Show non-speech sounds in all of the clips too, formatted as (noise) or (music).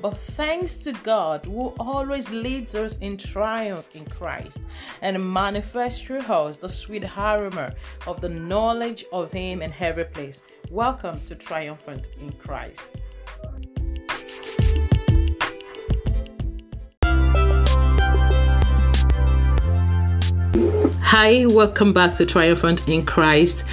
But thanks to God who always leads us in triumph in Christ and manifests through us the sweet aroma of the knowledge of Him in every place. Welcome to Triumphant in Christ. Hi, welcome back to Triumphant in Christ.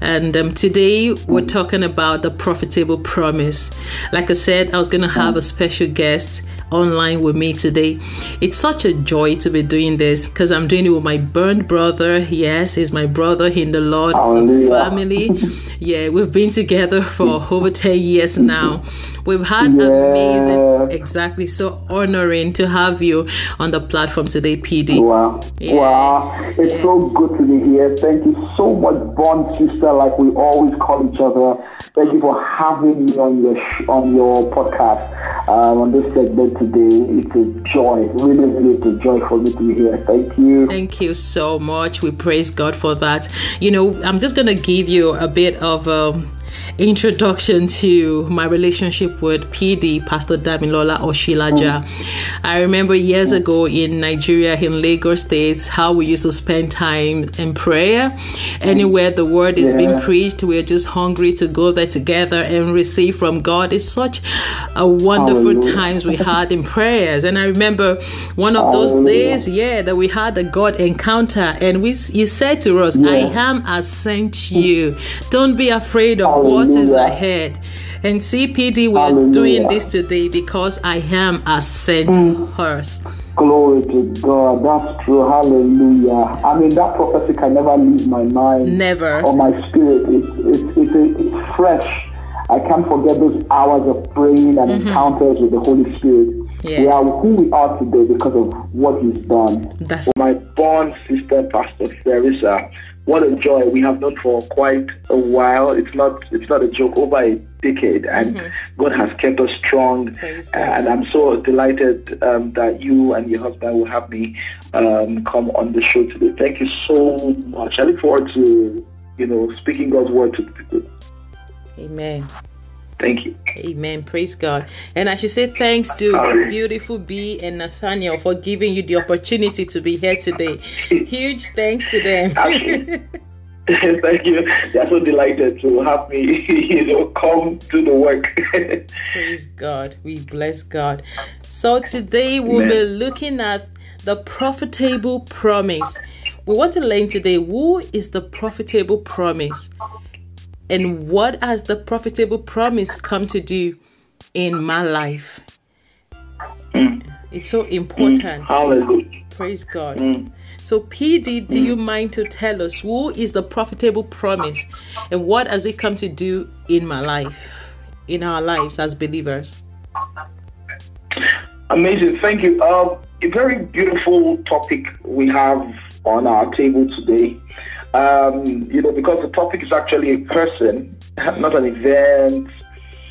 And um, today we're talking about the profitable promise. Like I said, I was going to have a special guest online with me today. It's such a joy to be doing this because I'm doing it with my burned brother. Yes, he's my brother in the Lord, family. (laughs) yeah, we've been together for over 10 years now. We've had yeah. amazing, exactly, so honoring to have you on the platform today, PD. Wow. Yeah. Wow. It's yeah. so good to be here. Thank you so much, Bond Sister, like we always call each other. Thank you for having me on your sh- on your podcast um, on this segment today. It's a joy, really, really it's a joy for me to be here. Thank you. Thank you so much. We praise God for that. You know, I'm just going to give you a bit of. Um, introduction to my relationship with PD, Pastor Damilola Oshilaja. Mm. I remember years mm. ago in Nigeria, in Lagos State, how we used to spend time in prayer. Mm. Anywhere the word is yeah. being preached, we're just hungry to go there together and receive from God. It's such a wonderful Hallelujah. times we (laughs) had in prayers. And I remember one of those Hallelujah. days, yeah, that we had a God encounter, and we He said to us, yeah. "I am has sent you. Don't be afraid of what." is ahead. And CPD, we're Hallelujah. doing this today because I am a sent mm. horse. Glory to God. That's true. Hallelujah. I mean, that prophecy can never leave my mind. Never. Or my spirit. It's, it's, it's, it's fresh. I can't forget those hours of praying and mm-hmm. encounters with the Holy Spirit. Yeah. We are who we are today because of what He's done. That's my born sister, Pastor Theresa what a joy we have known for quite a while. It's not it's not a joke. Over a decade, and mm-hmm. God has kept us strong. And I'm so delighted um, that you and your husband will have me um, come on the show today. Thank you so much. I look forward to you know speaking God's word to people. Amen. Thank you. Amen. Praise God. And I should say thanks to beautiful B and Nathaniel for giving you the opportunity to be here today. Huge thanks to them. (laughs) Thank you. They're so delighted to have me, (laughs) you know, come to the work. (laughs) Praise God. We bless God. So today we'll Amen. be looking at the profitable promise. We want to learn today who is the profitable promise and what has the profitable promise come to do in my life? Mm. It's so important. Mm. Hallelujah. Praise God. Mm. So, PD, do you mind to tell us who is the profitable promise and what has it come to do in my life, in our lives as believers? Amazing. Thank you. Uh, a very beautiful topic we have on our table today. Um, you know, because the topic is actually a person, (laughs) not an event.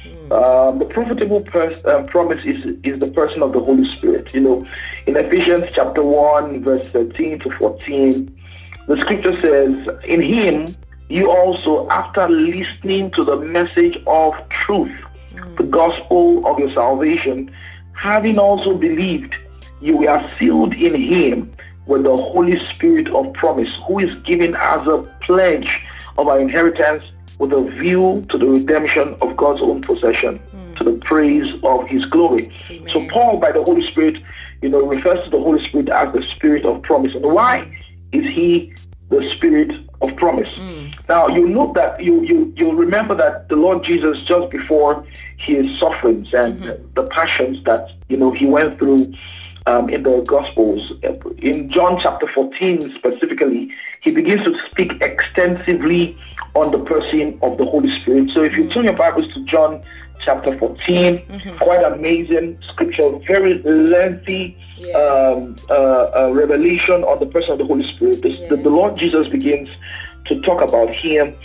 Mm. Um, the profitable pers- uh, promise is is the person of the Holy Spirit. You know, in Ephesians chapter one, verse thirteen to fourteen, the scripture says, "In Him you also, after listening to the message of truth, mm. the gospel of your salvation, having also believed, you were sealed in Him." With the Holy Spirit of promise, who is given as a pledge of our inheritance with a view to the redemption of God's own possession, mm. to the praise of his glory. Amen. So Paul, by the Holy Spirit, you know, refers to the Holy Spirit as the spirit of promise. And why is he the spirit of promise? Mm. Now you note that you you you remember that the Lord Jesus just before his sufferings and mm-hmm. the passions that you know he went through um, in the Gospels. In John chapter 14 specifically, he begins to speak extensively on the person of the Holy Spirit. So if you turn your Bibles to John chapter 14, mm-hmm. quite amazing scripture, very lengthy yeah. um, uh, uh, revelation on the person of the Holy Spirit. This, the, the, Lord Jesus begins to talk about him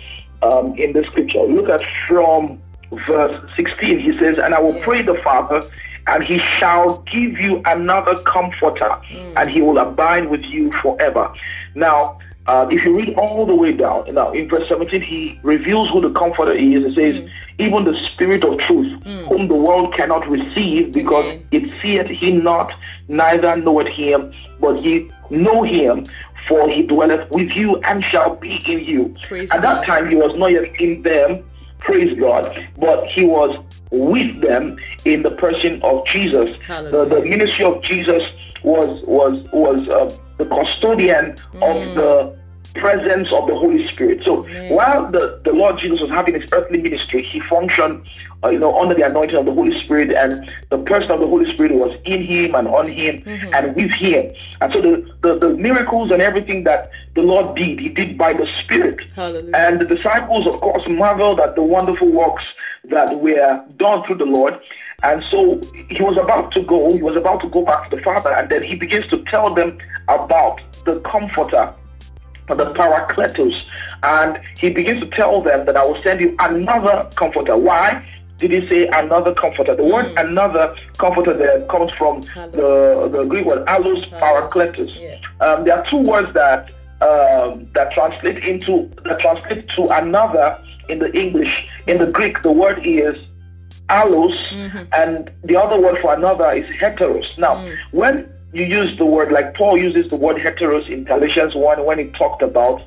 um, in the scripture. Look at from verse 16. He says, And I will pray the Father and he shall give you another comforter, mm. and he will abide with you forever. Now, uh, if you read all the way down, now in verse 17, he reveals who the comforter is. He says, mm. Even the Spirit of truth, mm. whom the world cannot receive because Amen. it seeth him not, neither knoweth him, but ye know him, for he dwelleth with you and shall be in you. Praise At God. that time, he was not yet in them, praise God, but he was with them in the person of Jesus. The, the, ministry of Jesus was was was uh, the custodian mm. of the presence of the Holy Spirit. So Amen. while the, the Lord Jesus was having his earthly ministry, he functioned, uh, you know, under the anointing of the Holy Spirit, and the person of the Holy Spirit was in him and on him mm-hmm. and with him. And so the, the, the, miracles and everything that the Lord did, he did by the Spirit. Hallelujah. And the disciples, of course, marveled at the wonderful works that were done through the Lord. And so he was about to go, he was about to go back to the Father, and then he begins to tell them about the Comforter the Paracletus. And he begins to tell them that I will send you another comforter. Why? Did he say another comforter? The mm. word another comforter there comes from the, the Greek word allos parakletos. Yeah. Um, there are two words that um, that translate into that translate to another in the English. In the Greek, the word is allos, mm-hmm. and the other word for another is heteros. Now, mm. when you use the word like Paul uses the word heteros in Galatians 1 when he talked about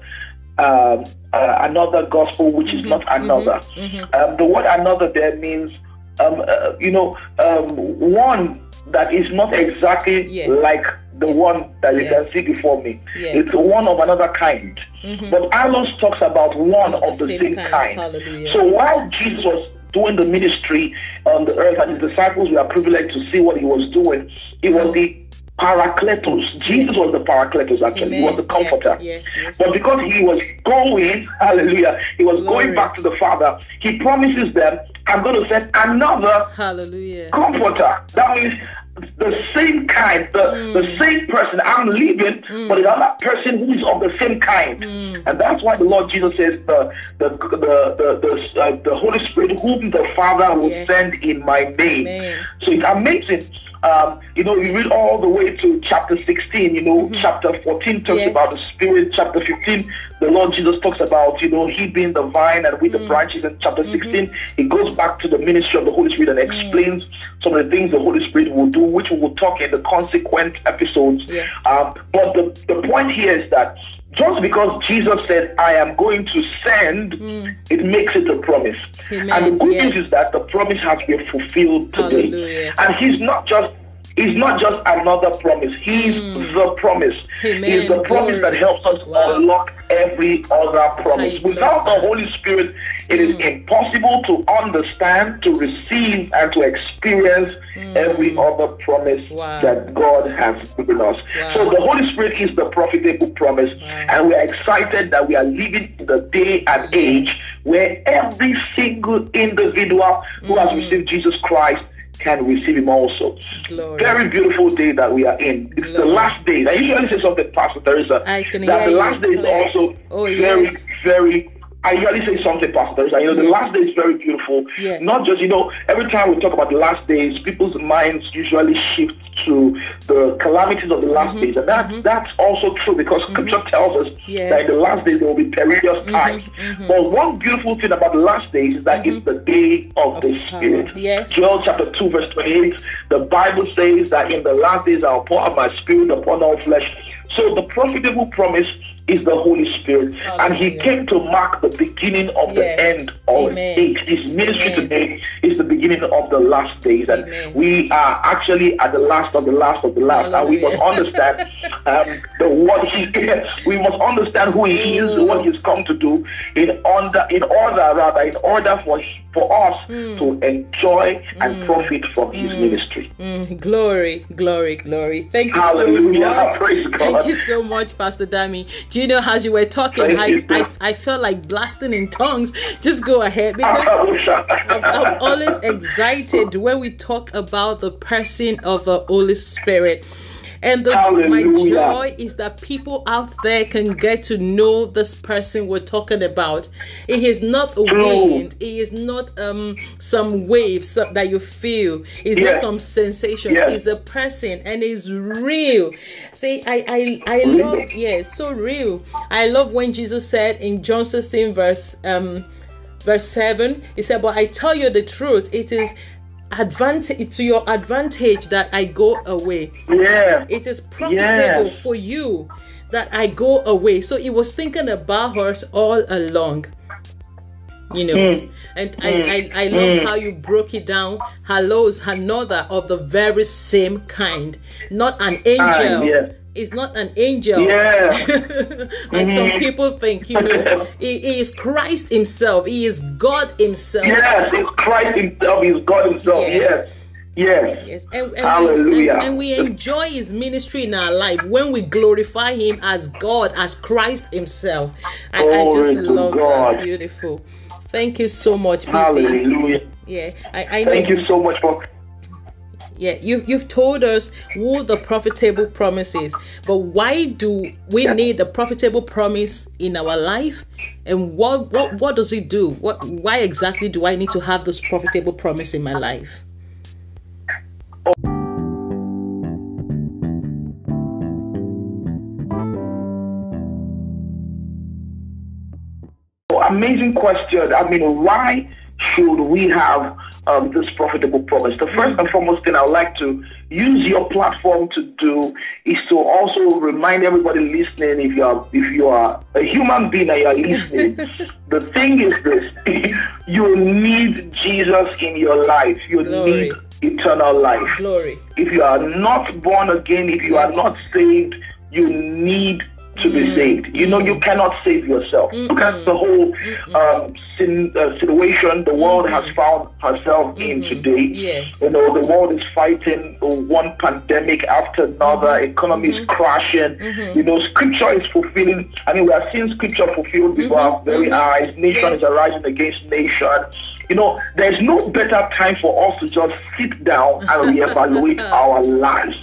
um, uh, another gospel, which mm-hmm, is not mm-hmm, another. Mm-hmm. Um, the word another there means, um, uh, you know, um, one that is not exactly yeah. like the one that yeah. you can see before me. Yeah. It's one of another kind. Mm-hmm. But Allos talks about one of, of the, same, same kind. kind. So while Jesus was doing the ministry on the earth and his disciples were privileged to see what he was doing, it was mm-hmm. the Paracletos. Jesus was the Paracletos, actually. Amen. He was the comforter. Yeah. Yes, yes. But because he was going, (laughs) hallelujah, he was Glory. going back to the Father, he promises them, I'm going to send another hallelujah. comforter. That means the same kind, the, mm. the same person. I'm leaving, mm. but another person who is of the same kind. Mm. And that's why the Lord Jesus says the the the the the, uh, the Holy Spirit, whom the Father will yes. send in my name. Amen. So it's amazing um, you know, you read all the way to chapter 16, you know, mm-hmm. chapter 14 talks yes. about the Spirit, chapter 15, the Lord Jesus talks about, you know, He being the vine and we mm-hmm. the mm. branches. In chapter mm-hmm. 16, it goes back to the ministry of the Holy Spirit and mm. explains some of the things the Holy Spirit will do, which we will talk in the consequent episodes. Yeah. Um, but the, the point here is that just because Jesus said, I am going to send, mm. it makes it a promise. Amen. And the good yes. news is that the promise has been fulfilled today. Hallelujah. And He's not just He's not just another promise. He's mm. the promise. Amen. He's the promise Glory. that helps us wow. unlock every other promise. Without the Holy Spirit, it mm. is impossible to understand, to receive, and to experience mm. every other promise wow. that God has given us. Wow. So the Holy Spirit is the profitable promise, and we are excited that we are living in the day and age where every single individual who has mm. received Jesus Christ can receive him also. Glory. Very beautiful day that we are in. It's Glory. the last day. I usually say something, Pastor Teresa, that the last day is also oh, very, yes. very I usually say something, Pastor. You know, the last day is very beautiful. Yes. Not just, you know, every time we talk about the last days, people's minds usually shift to the calamities of the last mm-hmm. days. And that, mm-hmm. that's also true because mm-hmm. scripture tells us yes. that in the last days there will be perilous mm-hmm. times. Mm-hmm. But one beautiful thing about the last days is that it's mm-hmm. the day of, of the Spirit. Yes. Joel chapter 2, verse 28, the Bible says that in the last days I'll pour out my spirit upon all flesh. So the profitable promise is the Holy Spirit. Hallelujah. And he came to mark the beginning of yes. the end of Amen. age. His ministry Amen. today is the beginning of the last days. And Amen. we are actually at the last of the last of the last. Hallelujah. And we must understand um, the what he (laughs) we must understand who he is, what he's come to do in order in order rather in order for for us mm. to enjoy and mm. profit from his mm. ministry. Hmm. Glory, glory, glory. Thank you Hallelujah. so much. (laughs) Thank you so much, Pastor Dami. Do you know, as you were talking, I, I, I, felt like blasting in tongues. Just go ahead because (laughs) I'm, I'm always excited when we talk about the person of the Holy Spirit. And the, my joy is that people out there can get to know this person we're talking about. He is not a wind. He is not um some waves that you feel. It's yeah. not some sensation. Yeah. He's a person and he's real. See, I I I love yeah, so real. I love when Jesus said in John 16 verse um verse 7 he said but i tell you the truth it is advantage to your advantage that I go away. Yeah. It is profitable yeah. for you that I go away. So he was thinking about us all along. You know, mm. and mm. I, I, I love mm. how you broke it down. Allos another of the very same kind, not an angel. yeah is not an angel. Yeah. (laughs) like mm-hmm. some people think, you know, he, he, is Christ Himself. He is God Himself. Yes, it's Christ Himself. He's God Himself. Yes. yes. Yes. Yes. And, and Hallelujah. We, and, and, we enjoy his ministry in our life when we glorify him as God, as Christ himself. I, I just love God. that. Beautiful. Thank you so much, Peter. Hallelujah. Yeah. I, I know. Thank you so much for yeah, you've you've told us who the profitable promise is, but why do we need a profitable promise in our life? And what what what does it do? What why exactly do I need to have this profitable promise in my life? Amazing question. I mean, why should we have um, this profitable promise? The first and foremost thing I would like to use your platform to do is to also remind everybody listening, if you are if you are a human being and you are listening, (laughs) the thing is this: (laughs) you need Jesus in your life. You Glory. need eternal life. Glory. If you are not born again, if you yes. are not saved, you need to be mm. saved. You know, you cannot save yourself. mm Look at the whole um, sin, uh, situation the world has found herself in mm-hmm. today. Yes. You know, the world is fighting one pandemic after another, mm-hmm. economy is mm-hmm. crashing. You know, scripture is fulfilling. I mean, we are seeing scripture fulfilled before our very eyes. Nation yes. is arising against nation. You know, there's no better time for us to just sit down and (laughs) reevaluate our lives.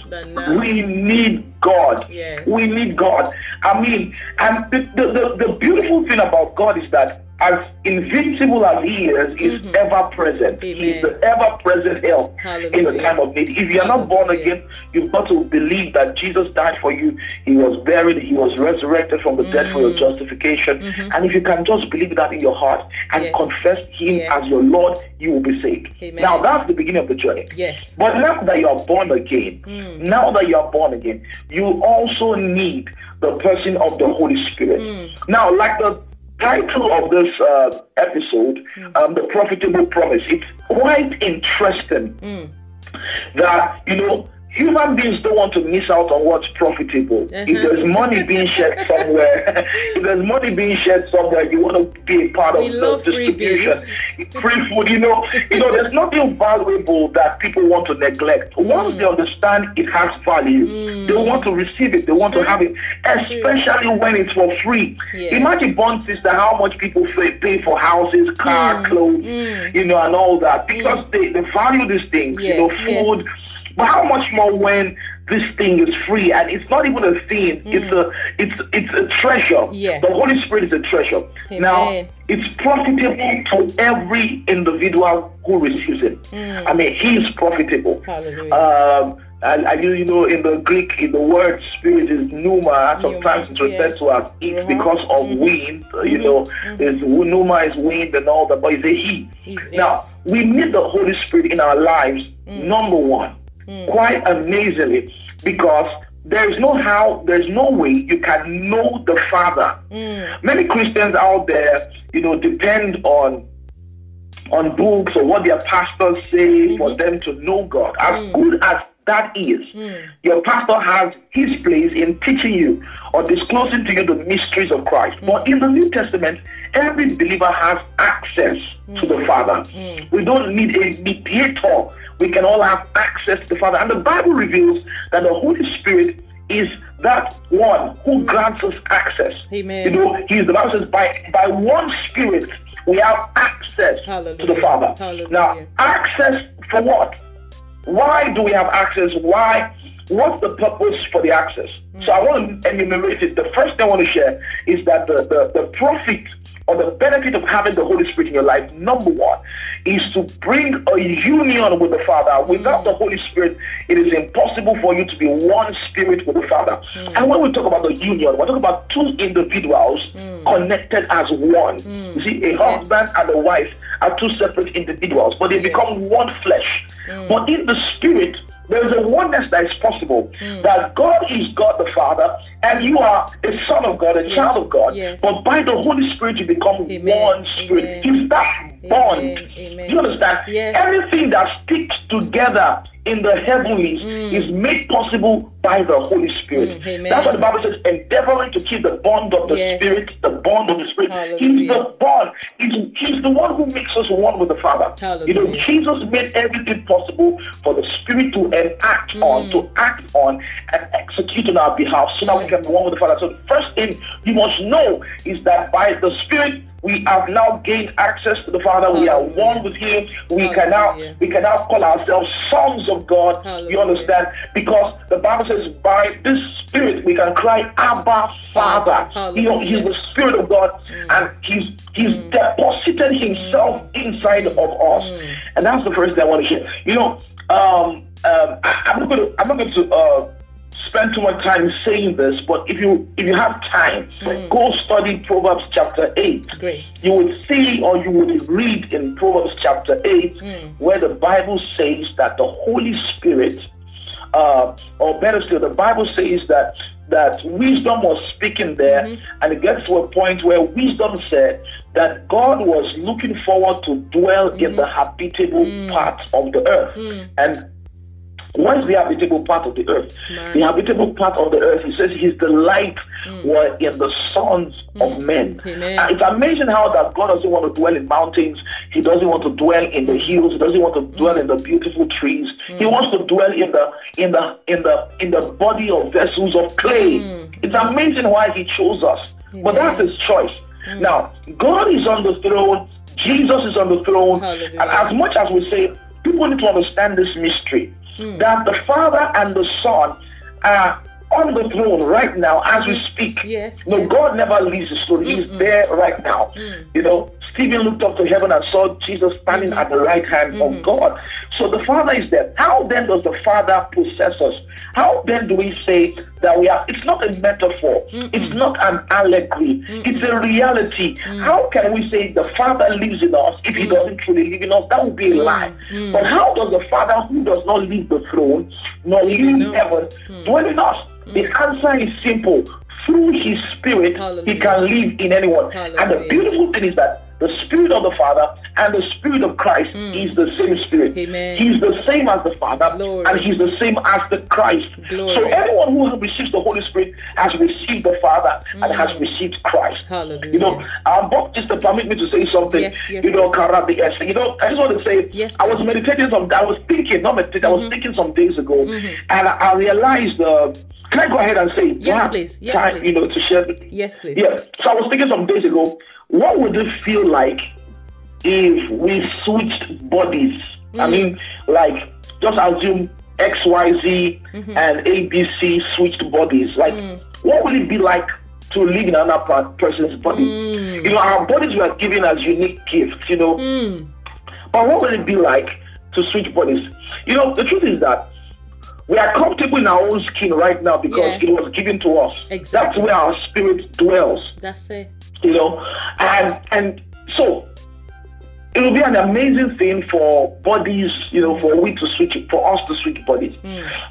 We need God. Yes. We need God. I mean, and the, the, the, the beautiful thing about God is that as invincible as he is, is mm-hmm. ever present. He's the ever present help Hallelujah. in the time of need. If you are not born again, you've got to believe that Jesus died for you. He was buried, he was resurrected from the mm-hmm. dead for your mm. justification. Mm-hmm. And if you can just believe that in your heart and yes. confess him yes. as your Lord, you will be saved. Amen. Now that's the beginning of the journey. Yes. But now that you are born again, mm. now that you are born again, you also need the person of the Holy Spirit. Mm. Now, like the title of this uh, episode, mm. um, The Profitable Promise, it's quite interesting mm. that, you know, human beings don't want to miss out on what's profitable. Uh-huh. If there's money being shared (laughs) somewhere, if there's money being shared somewhere, you want to be a part we of the distribution. Free food, you know, you know, there's nothing valuable that people want to neglect. Once mm. they understand it has value, mm. they want to receive it, they want True. to have it, especially True. when it's for free. Yes. Imagine, Bond sister, how much people pay for houses, car, mm. clothes, mm. you know, and all that because mm. they, they value these things, yes. you know, food. Yes how much more when this thing is free and it's not even a thing, mm. it's a it's it's a treasure. Yes. The Holy Spirit is a treasure. Amen. Now it's profitable to every individual who receives it. Mm. I mean, he is profitable. Hallelujah. Um, and, and you, you know, in the Greek, in the word spirit is pneuma. Sometimes it's referred yes. to as it uh-huh. because of mm-hmm. wind. Mm-hmm. You know, mm-hmm. is pneuma is wind and all that, but it's a he. Now, we need the Holy Spirit in our lives, mm. number one mm. quite amazingly because there is no how, there's no way you can know the Father. Mm. Many Christians out there, you know, depend on on books or what their pastors say mm-hmm. for them to know God. As mm. good as that is, mm. your pastor has his place in teaching you or disclosing to you the mysteries of Christ. Mm. But in the New Testament, every believer has access mm. to the Father. Mm. We don't need a mediator. We can all have access to the Father. And the Bible reveals that the Holy Spirit is that one who mm. grants us access. Amen. You know, he's the Bible says by by one spirit we have access Hallelujah. to the Father. Hallelujah. Now, access for what? Why do we have access? Why? What's the purpose for the access? So I want to enumerate it. The first thing I want to share is that the, the, the profit or the benefit of having the Holy Spirit in your life, number one, is to bring a union with the Father. Without the Holy Spirit, it is impossible for you to be one spirit with the Father. Hmm. And when we talk about the union, we're talking about two individuals hmm. connected as one. Hmm. You see, a husband and a wife are two separate individuals, but they become one flesh. But in the spirit, there is a oneness that is possible. That God is God the Father, and you are a son of God, a Yes. child of God. Yes. But by the Holy Spirit, you become Amen. one spirit. Amen. It's that bond. Amen. You understand? Yes. Everything that sticks together in the heavenlies is made possible by the Holy Spirit. Mm. That's what the Bible says, endeavoring to keep the bond of the Yes. Spirit, the bond of the Spirit. He's the bond. He's, he's the one who makes us one with the Father. You know, Jesus made everything possible for the Spirit to enact on, to act on, and execute on our behalf so that we can be one with the Father. So the first thing you must know is that by the Spirit, we have now gained access to the Father. We are one with Him. We can now we can now call ourselves sons of God. You understand? Because the Bible says, by this Spirit we can cry, Abba, Father. You know, He's the Spirit of God, and He's He's deposited Himself inside of us, and that's the first thing I want to share. You know, um, um, I, I'm not going to I'm not going to. Uh, spend too much time saying this but if you if you have time mm. go study proverbs chapter 8 Great. you would see or you would read in Proverbs chapter 8 mm. where the Bible says that the Holy Spirit, uh, or better still, the Bible says that that wisdom was speaking there, mm-hmm. and it gets to a point where wisdom said that God was looking forward to dwell in mm-hmm. the habitable mm. part of the earth. And is the habitable part of the earth? The habitable part of the earth, he says, his delight mm. were in the sons mm. of men. Amen. And it's amazing how that God doesn't want to dwell in mountains. He doesn't want to dwell in the mm. hills. He doesn't want to dwell in the beautiful trees. He wants to dwell in the in the in the in the body of vessels of clay. It's amazing why He chose us, but that's His choice. Now, God is on the throne. Jesus is on the throne, Hallelujah. and as much as we say, people need to understand this mystery Hmm. that the Father and the Son are on the throne right now as we hmm. speak. Yes, No, yes. God never leaves his throne. He's there right now. Hmm. You know, Stephen looked up to heaven and saw Jesus standing at the right hand of God. So the Father is there. How then does the Father possess us? How then do we say that we are? It's not a metaphor. It's not an allegory. It's a reality. How can we say the Father lives in us if He doesn't truly live in us? That would be a lie. But how does the Father who does not leave the throne nor Live in leave heaven dwell in us? The answer is simple. Through His Spirit, He can live in anyone. And the beautiful thing is that the Spirit of the Father and the Spirit of Christ is the same Spirit. Amen. He's the same as the Father, Glory. and He's the same as the Christ. Glory. So anyone who receives the Holy Spirit has received the Father and has received Christ. Hallelujah. You know, um, Bob, just to permit me to say something. Yes, yes, you know. Karabi, yes. You know, I just want to say, Yes, I was meditating some. I was thinking, not meditating. I was Mm-hmm. thinking some days ago, and I, I realized. Uh, can I go ahead and say? Yes, please. Yes, time, please. You know, to share. Yes, please. Yeah. So I was thinking some days ago, what would it feel like if we switched bodies? I Mm. mean, like, just assume X, Y, Z, Mm-hmm. and A, B, C switched bodies. Like, Mm. what would it be like to live in another person's body? Mm. You know, our bodies were given as unique gifts, you know. Mm. But what would it be like to switch bodies? You know, the truth is that we are comfortable in our own skin right now because Yeah. it was given to us. Exactly. That's where our spirit dwells That's it. You know and and so it will be an amazing thing for bodies you know for we to switch for us to switch bodies.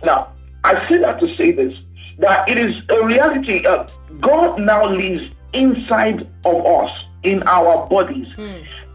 Now i say that to say this that it is a reality uh, god now lives inside of us in our bodies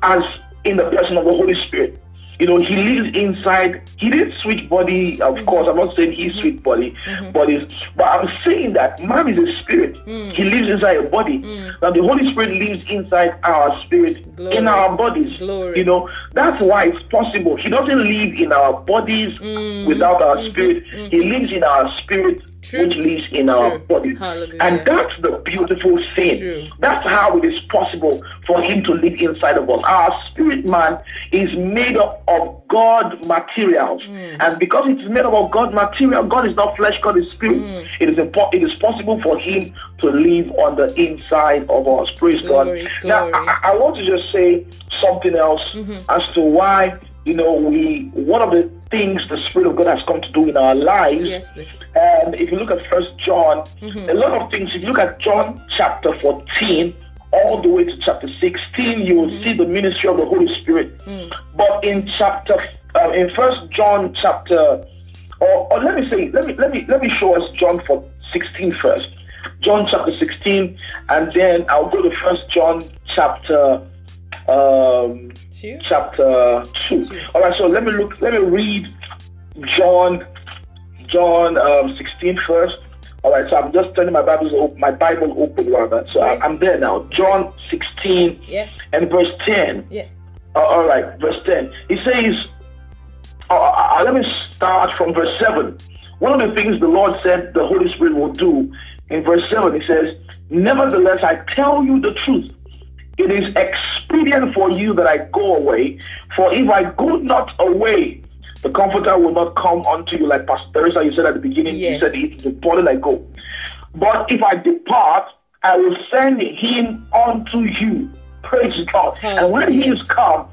as in the person of the holy spirit you know, he lives inside. He didn't switch body, of mm-hmm. course. I'm not saying he mm-hmm. switched body, mm-hmm. bodies, but I'm saying that man is a spirit. Mm. He lives inside a body. Mm. Now, the Holy Spirit lives inside our spirit, Glory. in our bodies. Glory. You know, that's why it's possible. He doesn't live in our bodies mm. without our spirit. He lives in our spirit True. which lives in our body. Hallelujah. And that's the beautiful thing. True. That's how it is possible for him to live inside of us. Our spirit man is made up of God materials. Hmm. And because it is made up of God material, God is not flesh, God is spirit. Hmm. It is impo- it is possible for him to live on the inside of us. Praise Glory, God. Now. I, I want to just say something else Mm-hmm. as to why you know we one of the things the Spirit of God has come to do in our lives Yes, please. and if you look at First John, Mm-hmm. a lot of things. If you look at John chapter fourteen, all the way to chapter sixteen, you will Mm-hmm. see the ministry of the Holy Spirit. Mm. But in chapter, uh, in First John chapter, or, or let me say, let me let me let me show us John for 16 first. John chapter sixteen, and then I'll go to First John chapter. Um, Two. chapter 2. Two. All right, so let me look, let me read John, John um, 16 first. All right, so I'm just turning my Bible open, my Bible open rather. So I, I'm there now. John 16 Yeah. and verse 10. Yeah. Uh, all right, verse 10. It says, uh, uh, let me start from verse 7. One of the things the Lord said the Holy Spirit will do in verse 7, He says, Nevertheless, I tell you the truth. It is expedient for you that I go away, for if I go not away, the Comforter will not come unto you, like Pastor Teresa, you said at the beginning. Yes. You said it is important I go. But if I depart, I will send him unto you. Praise God. And when he is come,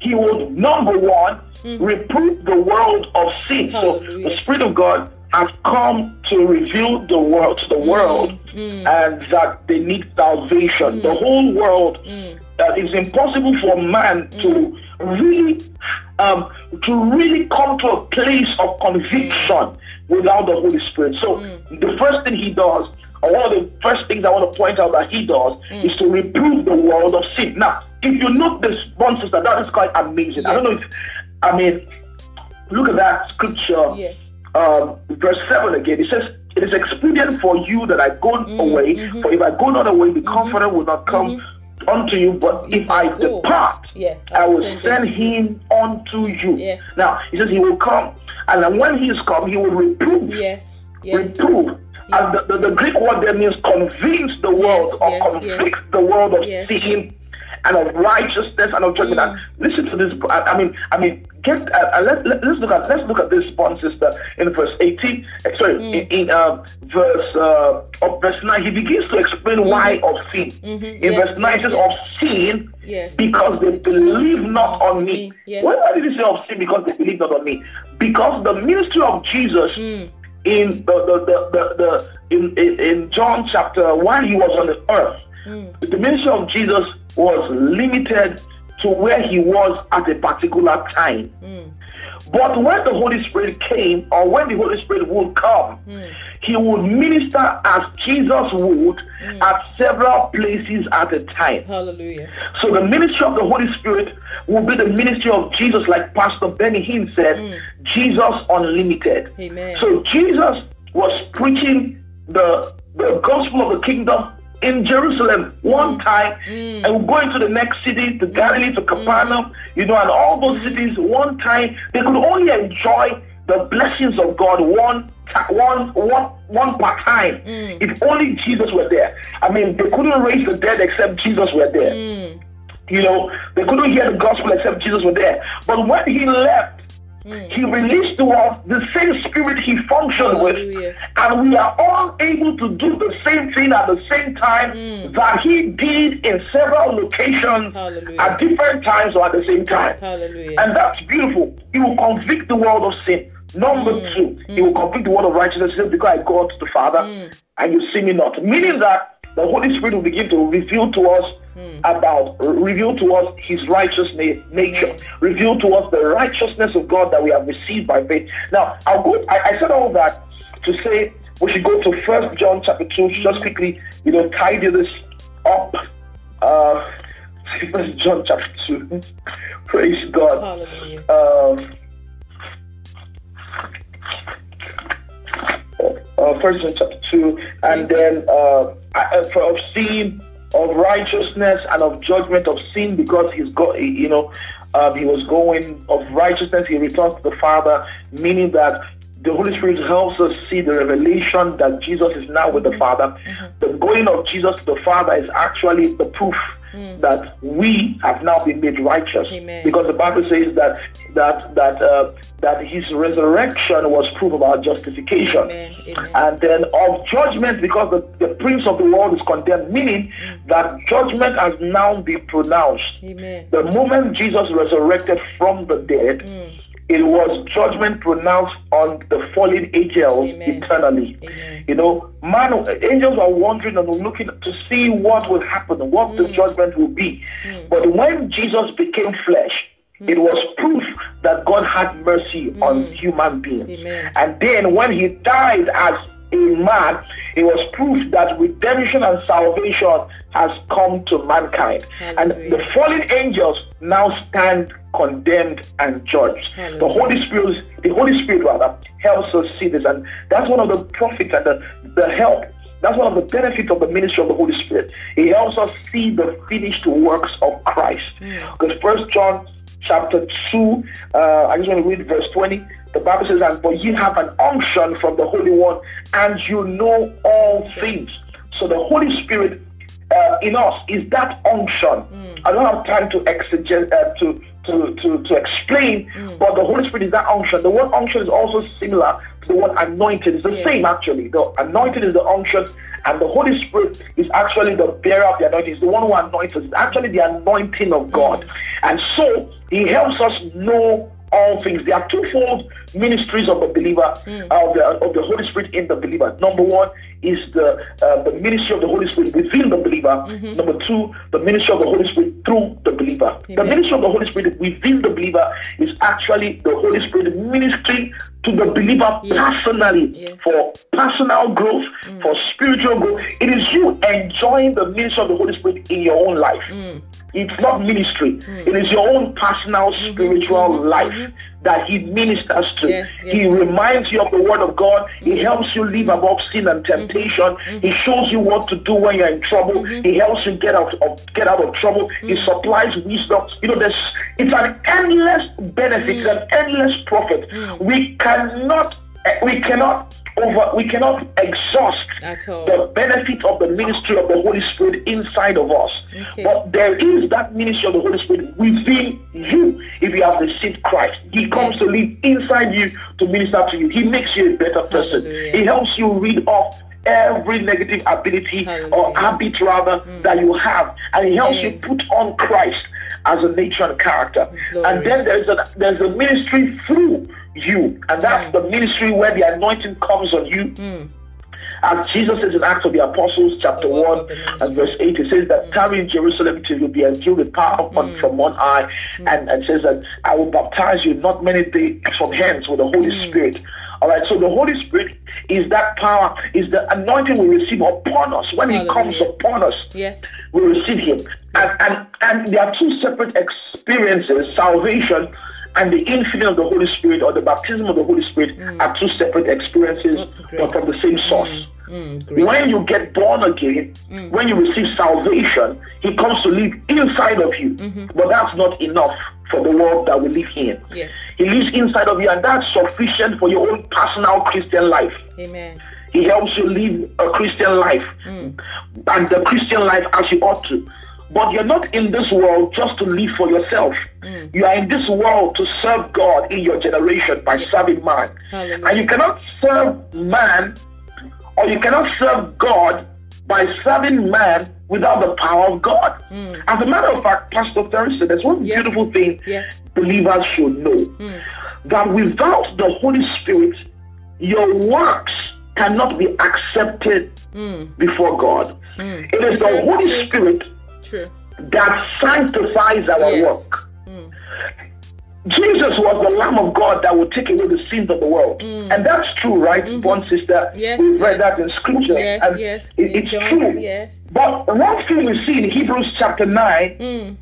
he will, number one, hmm. reprove the world of sin. So the Spirit of God has come to reveal the world to the mm, world mm. and that they need salvation. The mm. whole world that it's impossible for man to really um, to really come to a place of conviction without the Holy Spirit. So the first thing he does, or one of the first things I want to point out that he does, is to reprove the world of sin. Now, if you look this one sister, that is quite amazing. I don't know if I mean look at that scripture Yes. Um, verse 7 again. It says, It is expedient for you that I go Mm, away, mm-hmm. for if I go not away, the Comforter will not come unto you. But if, I, go, depart, yeah, I I'll send him unto you. Yeah. Now, he says he will come, and then when he is come, he will reprove. Yes. Yes. Reprove. Yes. And the, the, the Greek word there means convince the world Yes, or yes, convict the world of Yes. sin and of righteousness and of judgment. Mm. And listen to this. I, I mean, I mean, get. Uh, uh, let, let, let's look at let's look at this one sister in verse eighteen. uh, sorry, Mm. in, in uh, verse uh, of verse nine, he begins to explain why of sin. Mhm. In Yes, verse nine, yes, it says yes. of sin Yes. because they believe not on me. Yes. Why did he say of sin because they believe not on me? Because the ministry of Jesus Mm. in the the, the, the, the in, in in John chapter one, he was on the earth, Mm. the ministry of Jesus was limited to where he was at a particular time. Mm. But when the Holy Spirit came, or when the Holy Spirit would come, hmm. he would minister as Jesus would hmm. at several places at a time. Hallelujah. So the ministry of the Holy Spirit will be the ministry of Jesus, like Pastor Benny Hinn said, hmm. Jesus Unlimited. Amen. So Jesus was preaching the the gospel of the kingdom in Jerusalem one mm. time mm. and going to the next city, to mm. Galilee, to Capernaum, you know, and all those cities one time. They could only enjoy the blessings of God one one one one part time. If only Jesus were there. I mean, they couldn't raise the dead except Jesus were there. Mm. You know, they couldn't hear the gospel except Jesus were there. But when he left, he released to us the same spirit he functioned Hallelujah. with. And we are all able to do the same thing at the same time that he did in several locations Hallelujah. at different times or at the same time. Hallelujah. And that's beautiful. He will convict the world of sin. Number Mm. two, he will convict the world of righteousness. Because I go to the Father Mm. and you see me not. Meaning that the Holy Spirit will begin to reveal to us Mm. about, reveal to us his righteous na- nature, reveal to us the righteousness of God that we have received by faith. Now, I'll go, I, I said all that to say we should go to First John chapter 2, Mm-hmm. just quickly, you know, tidy this up. Uh, First John chapter 2. (laughs) Praise God. Hallelujah. Um, uh, First John chapter two, and Yes. then uh, uh, for sin, of righteousness, and of judgment of sin, because he's got, you know, um, he was going of righteousness. He returns to the Father, meaning that the Holy Spirit helps us see the revelation that Jesus is now with the Father. The going of Jesus to the Father is actually the proof that we have now been made righteous. Amen. Because the Bible says that that that uh, that His resurrection was proof of our justification, Amen. Amen. and then of judgment because the, the prince of the world is condemned, meaning that judgment has now been pronounced. The moment Jesus resurrected from the dead, Mm. It was judgment pronounced on the fallen angels Amen. eternally. Amen. You know, man, angels are wondering and looking to see what will happen, what Mm. the judgment will be. But when Jesus became flesh, Mm. it was proof that God had mercy on human beings. Amen. And then when he died as a man, it was proof that redemption and salvation has come to mankind. And the fallen angels now stand condemned and judged. The Holy Spirit, the Holy Spirit rather, helps us see this, and that's one of the profits and the, the help. That's one of the benefits of the ministry of the Holy Spirit. It helps us see the finished works of Christ. Because First John chapter two, uh, I just want to read verse twenty. The Bible says, "And for ye have an unction from the Holy One, and you know all things." So the Holy Spirit uh, in us is that unction. I don't have time to exegete, uh, to, to, to, to explain, mm. but the Holy Spirit is that unction. The word unction is also similar to the word anointed. It's the Yes. same actually. The anointed is the unction, and the Holy Spirit is actually the bearer of the anointing. It's the one who anoints us. It's actually the anointing of God. Mm. And so he helps us know all things. There are twofold ministries of the believer, hmm. uh, of, the, of the Holy Spirit in the believer. Number one is the uh, the ministry of the Holy Spirit within the believer. Mm-hmm. Number two, the ministry of the Holy Spirit through the believer. The ministry of the Holy Spirit within the believer is actually the Holy Spirit ministering to the believer Yes. personally Yeah. for personal growth, mm. for spiritual growth. It is you enjoying the ministry of the Holy Spirit in your own life. Mm. It's not ministry. Mm. It is your own personal mm-hmm. spiritual mm-hmm. life that He ministers to. Yeah, yeah. He reminds you of the Word of God. He mm-hmm. helps you live mm-hmm. above sin and temptation. Mm-hmm. He shows you what to do when you're in trouble. He helps you get out of get out of trouble. He supplies wisdom. You know, there's it's an endless benefit, it's an endless profit. Mm. We cannot eh, we cannot over we cannot exhaust the benefit of the ministry of the Holy Spirit inside of us. Okay. But there is that ministry of the Holy Spirit within you if you have received Christ. He comes to live inside you to minister to you. He makes you a better person. Hallelujah. He helps you read off every negative ability or Hallelujah. habit rather mm. that you have and he helps you put on Christ as a nature and character. Glory. And then there's a there's a ministry through you, and that's the ministry where the anointing comes on you. Hmm. As Jesus says in Acts of the Apostles, chapter The 1 of the ministry. and verse 8, it says that hmm. tarry in Jerusalem till you be endued with power on, hmm. from on high, and, and says that I will baptize you not many days from hence with the Holy Spirit. All right, so the Holy Spirit is that power, is the anointing we receive upon us. When He comes upon us, Yeah. we receive him. And, and, and there are two separate experiences salvation and the infilling of the Holy Spirit or the baptism of the Holy Spirit mm. are two separate experiences, mm, great. but from the same source. Mm, mm, great. When you get born again, when you receive salvation, He comes to live inside of you. Mm-hmm. But that's not enough for the world that we live in. He lives inside of you, and that's sufficient for your own personal Christian life. Amen. He helps you live a Christian life and the Christian life as you ought to. But you're not in this world just to live for yourself. Mm. You are in this world to serve God in your generation by serving man. Hallelujah. And you cannot serve man or you cannot serve God by serving man without the power of God. Mm. As a matter of fact, Pastor Terry said there's one Yes. beautiful thing Yes. believers should know mm. that without the Holy Spirit, your works cannot be accepted before God. It is the Holy. Spirit True. that sanctifies our Yes. work. Mm. Jesus was the Lamb of God that would take away the sins of the world. Mm. And that's true, right, mm-hmm. one sister? Mm. Yes, We've read yes. that in scripture. Yes, and yes. it- it's John, true. yes. But one thing we see in Hebrews chapter 9 mm.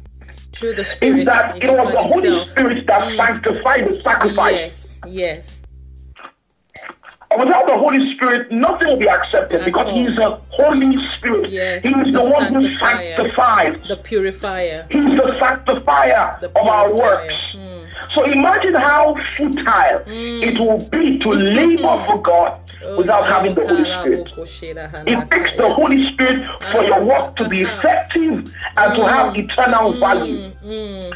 Through the Spirit. is that it was the Holy himself. Spirit that sanctified the sacrifice. Yes. Yes. And Without the Holy Spirit, nothing will be accepted At because all. He's a Holy Spirit. Yes, He is the, the one who sanctifies. The purifier. He's the sanctifier The of our works. Mm. So imagine how futile Mm. it will be to labor for God without having the Holy Spirit. It takes the Holy Spirit for your work to be effective and to have eternal value. Mm.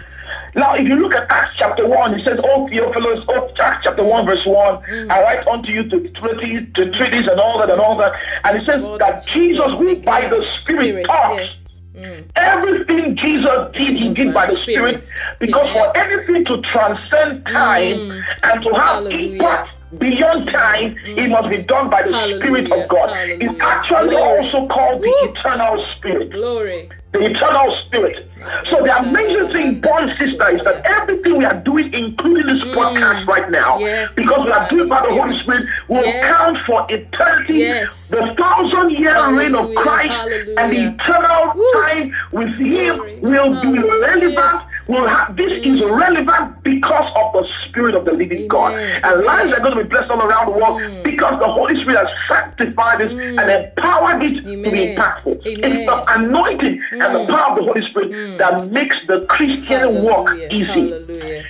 Now, if you look at Acts chapter 1, it says, Oh, Theophilus, oh, Acts chapter 1, verse 1, I write unto you to treaties, to treaties and all that and all that. And it says Lord, that that Jesus, who by the Spirit Spirit, taught, yeah. Mm. Everything Jesus did, he did by the Spirit. Because for anything to transcend time Mm. and to have Hallelujah. impact beyond time, it must be done by the Spirit of God. It's actually Glory. also called the Woo. eternal spirit. Glory. The eternal spirit. So the amazing thing, born sister, is that everything we are doing, including this podcast right now, Mm. Yes. because we are doing by the Holy Spirit, will Yes. count for eternity, Yes. the thousand year reign of Hallelujah. Christ, and the eternal Woo. time with Him Glory. will be Hallelujah. Mm. relevant. Will have this is relevant because of the Spirit of the Living God, and lives are going to be blessed all around the world Mm. because the Holy Spirit has sanctified it and empowered it to be impactful. Amen. It's the anointing and the power of the Holy Spirit that mm. makes the Christian walk easy. Hallelujah.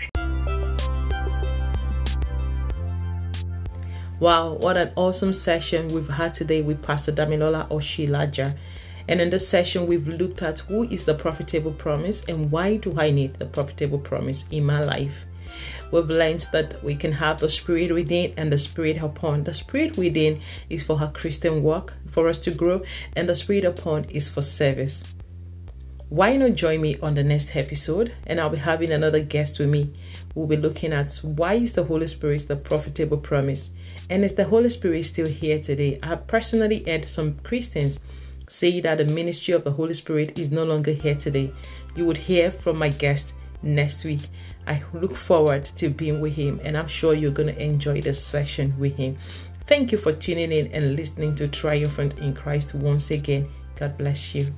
Wow, what an awesome session we've had today with Pastor Damilola Oshilaja. And in this session, we've looked at who is the profitable promise and why do I need the profitable promise in my life. We've learned that we can have the spirit within and the spirit upon. The spirit within is for our Christian work, for us to grow, and the spirit upon is for service. Why not join me on the next episode? And I'll be having another guest with me. We'll be looking at why is the Holy Spirit the profitable promise? And is the Holy Spirit still here today? I have personally heard some Christians say that the ministry of the Holy Spirit is no longer here today. You would hear from my guest next week. I look forward to being with him, and I'm sure you're going to enjoy this session with him. Thank you for tuning in and listening to Triumphant in Christ once again. God bless you.